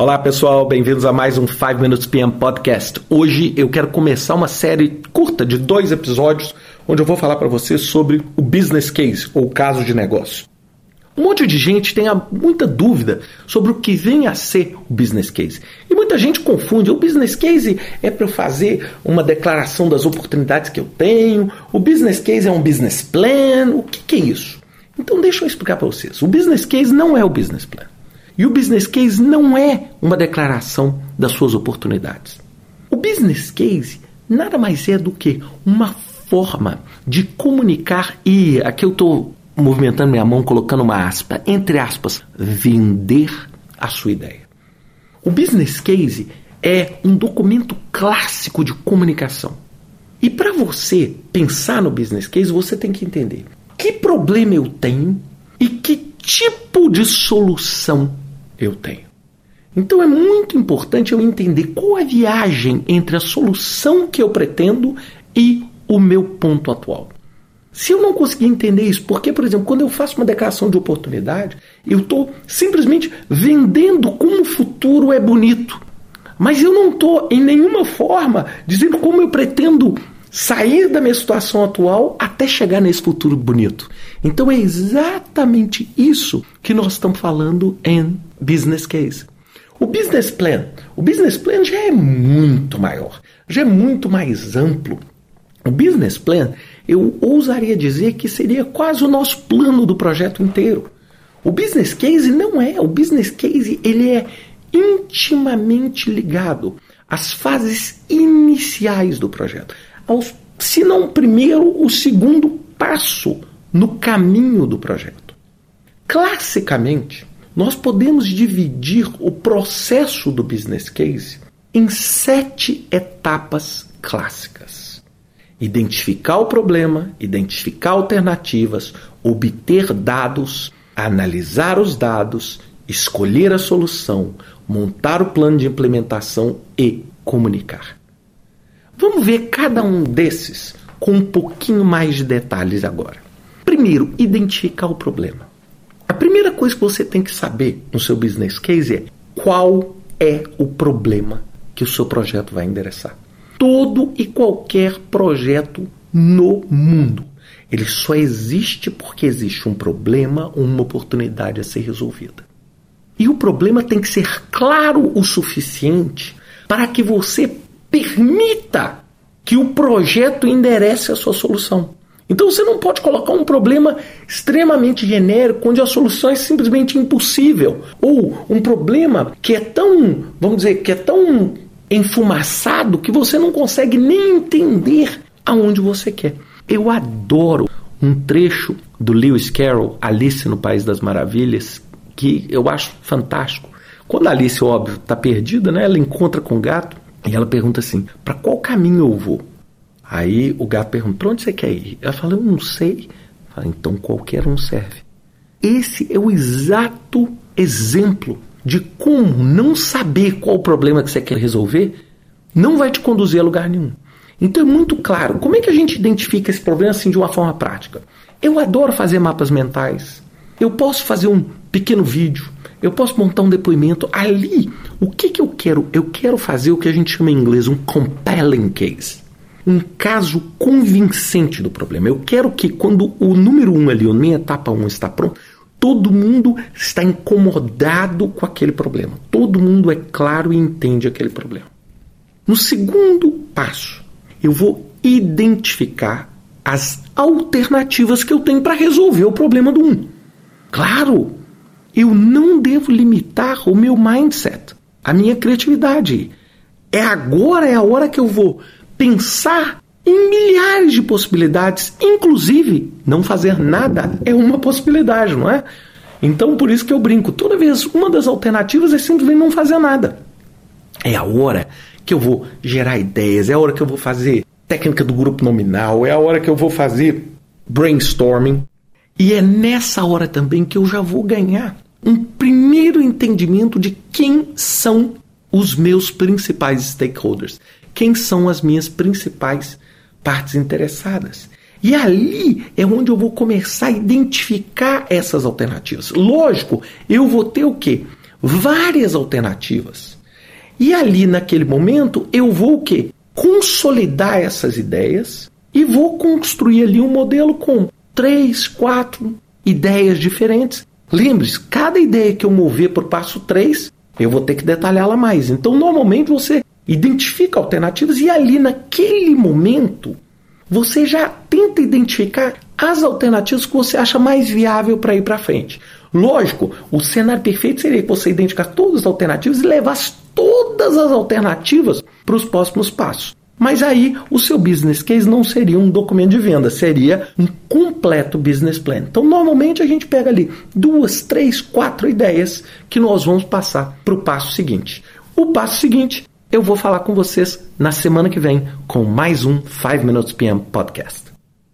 Olá pessoal, bem-vindos a mais um 5 Minutes PM Podcast. Hoje eu quero começar uma série curta de dois episódios onde eu vou falar para você sobre o business case ou caso de negócio. Um monte de gente tem muita dúvida sobre o que vem a ser o business case. E muita gente confunde. O business case é para eu fazer uma declaração das oportunidades que eu tenho. O business case é um business plan. O que, que é isso? Então deixa eu explicar para vocês. O business case não é o business plan. E o business case não é uma declaração das suas oportunidades. O business case nada mais é do que uma forma de comunicar e aqui eu estou movimentando minha mão, colocando uma aspa, entre aspas, vender a sua ideia. O business case é um documento clássico de comunicação. E para você pensar no business case, você tem que entender que problema eu tenho e que tipo de solução eu tenho. Então é muito importante eu entender qual a viagem entre a solução que eu pretendo e o meu ponto atual. Se eu não conseguir entender isso, porque, por exemplo, quando eu faço uma declaração de oportunidade, eu estou simplesmente vendendo como o futuro é bonito. Mas eu não estou, em nenhuma forma, dizendo como eu pretendo sair da minha situação atual até chegar nesse futuro bonito. Então é exatamente isso que nós estamos falando em business case. O business plan, o business plan já é muito maior, já é muito mais amplo. O business plan, eu ousaria dizer que seria quase o nosso plano do projeto inteiro. O business case não é, o business case ele é intimamente ligado às fases iniciais do projeto, aos, se não o primeiro, o segundo passo no caminho do projeto. Classicamente, nós podemos dividir o processo do business case em sete etapas clássicas: identificar o problema, identificar alternativas, obter dados, analisar os dados, escolher a solução, montar o plano de implementação e comunicar. Vamos ver cada um desses com um pouquinho mais de detalhes agora. Primeiro, identificar o problema. A primeira coisa que você tem que saber no seu business case é qual é o problema que o seu projeto vai endereçar. Todo e qualquer projeto no mundo. Ele só existe porque existe um problema ou uma oportunidade a ser resolvida. E o problema tem que ser claro o suficiente para que você permita que o projeto enderece a sua solução. Então você não pode colocar um problema extremamente genérico, onde a solução é simplesmente impossível, ou um problema que é tão, vamos dizer, que é tão enfumaçado que você não consegue nem entender aonde você quer. Eu adoro um trecho do Lewis Carroll, Alice no País das Maravilhas, que eu acho fantástico. Quando a Alice, óbvio, está perdida, né, ela encontra com o gato e ela pergunta assim: para qual caminho eu vou? Aí o gato pergunta: para onde você quer ir? Ela fala: eu não sei. Fala, então qualquer um serve. Esse é o exato exemplo de como não saber qual o problema que você quer resolver não vai te conduzir a lugar nenhum. Então é muito claro. Como é que a gente identifica esse problema assim de uma forma prática? Eu adoro fazer mapas mentais. Eu posso fazer um pequeno vídeo. Eu posso montar um depoimento. Ali, o que, que eu quero? Eu quero fazer o que a gente chama em inglês um compelling case um caso convincente do problema. Eu quero que quando o número um ali, a minha etapa 1 um está pronto, todo mundo está incomodado com aquele problema. Todo mundo é claro e entende aquele problema. No segundo passo, eu vou identificar as alternativas que eu tenho para resolver o problema do um. Claro, eu não devo limitar o meu mindset, a minha criatividade. É agora, é a hora que eu vou pensar em milhares de possibilidades, inclusive não fazer nada é uma possibilidade, não é? Então por isso que eu brinco, toda vez uma das alternativas é simplesmente não fazer nada. É a hora que eu vou gerar ideias, é a hora que eu vou fazer técnica do grupo nominal, é a hora que eu vou fazer brainstorming. E é nessa hora também que eu já vou ganhar um primeiro entendimento de quem são os meus principais stakeholders quem são as minhas principais partes interessadas. E ali é onde eu vou começar a identificar essas alternativas. Lógico, eu vou ter o quê? várias alternativas. E ali naquele momento eu vou o quê? Consolidar essas ideias e vou construir ali um modelo com três, quatro ideias diferentes. Lembre-se, cada ideia que eu mover o passo 3, eu vou ter que detalhá-la mais. Então, normalmente você identifica alternativas e ali naquele momento você já tenta identificar as alternativas que você acha mais viável para ir para frente. Lógico, o cenário perfeito seria que você identificar todas as alternativas e levasse todas as alternativas para os próximos passos. Mas aí o seu business case não seria um documento de venda, seria um completo business plan. Então, normalmente a gente pega ali duas, três, quatro ideias que nós vamos passar para o passo seguinte. O passo seguinte eu vou falar com vocês na semana que vem com mais um 5 Minutes PM Podcast.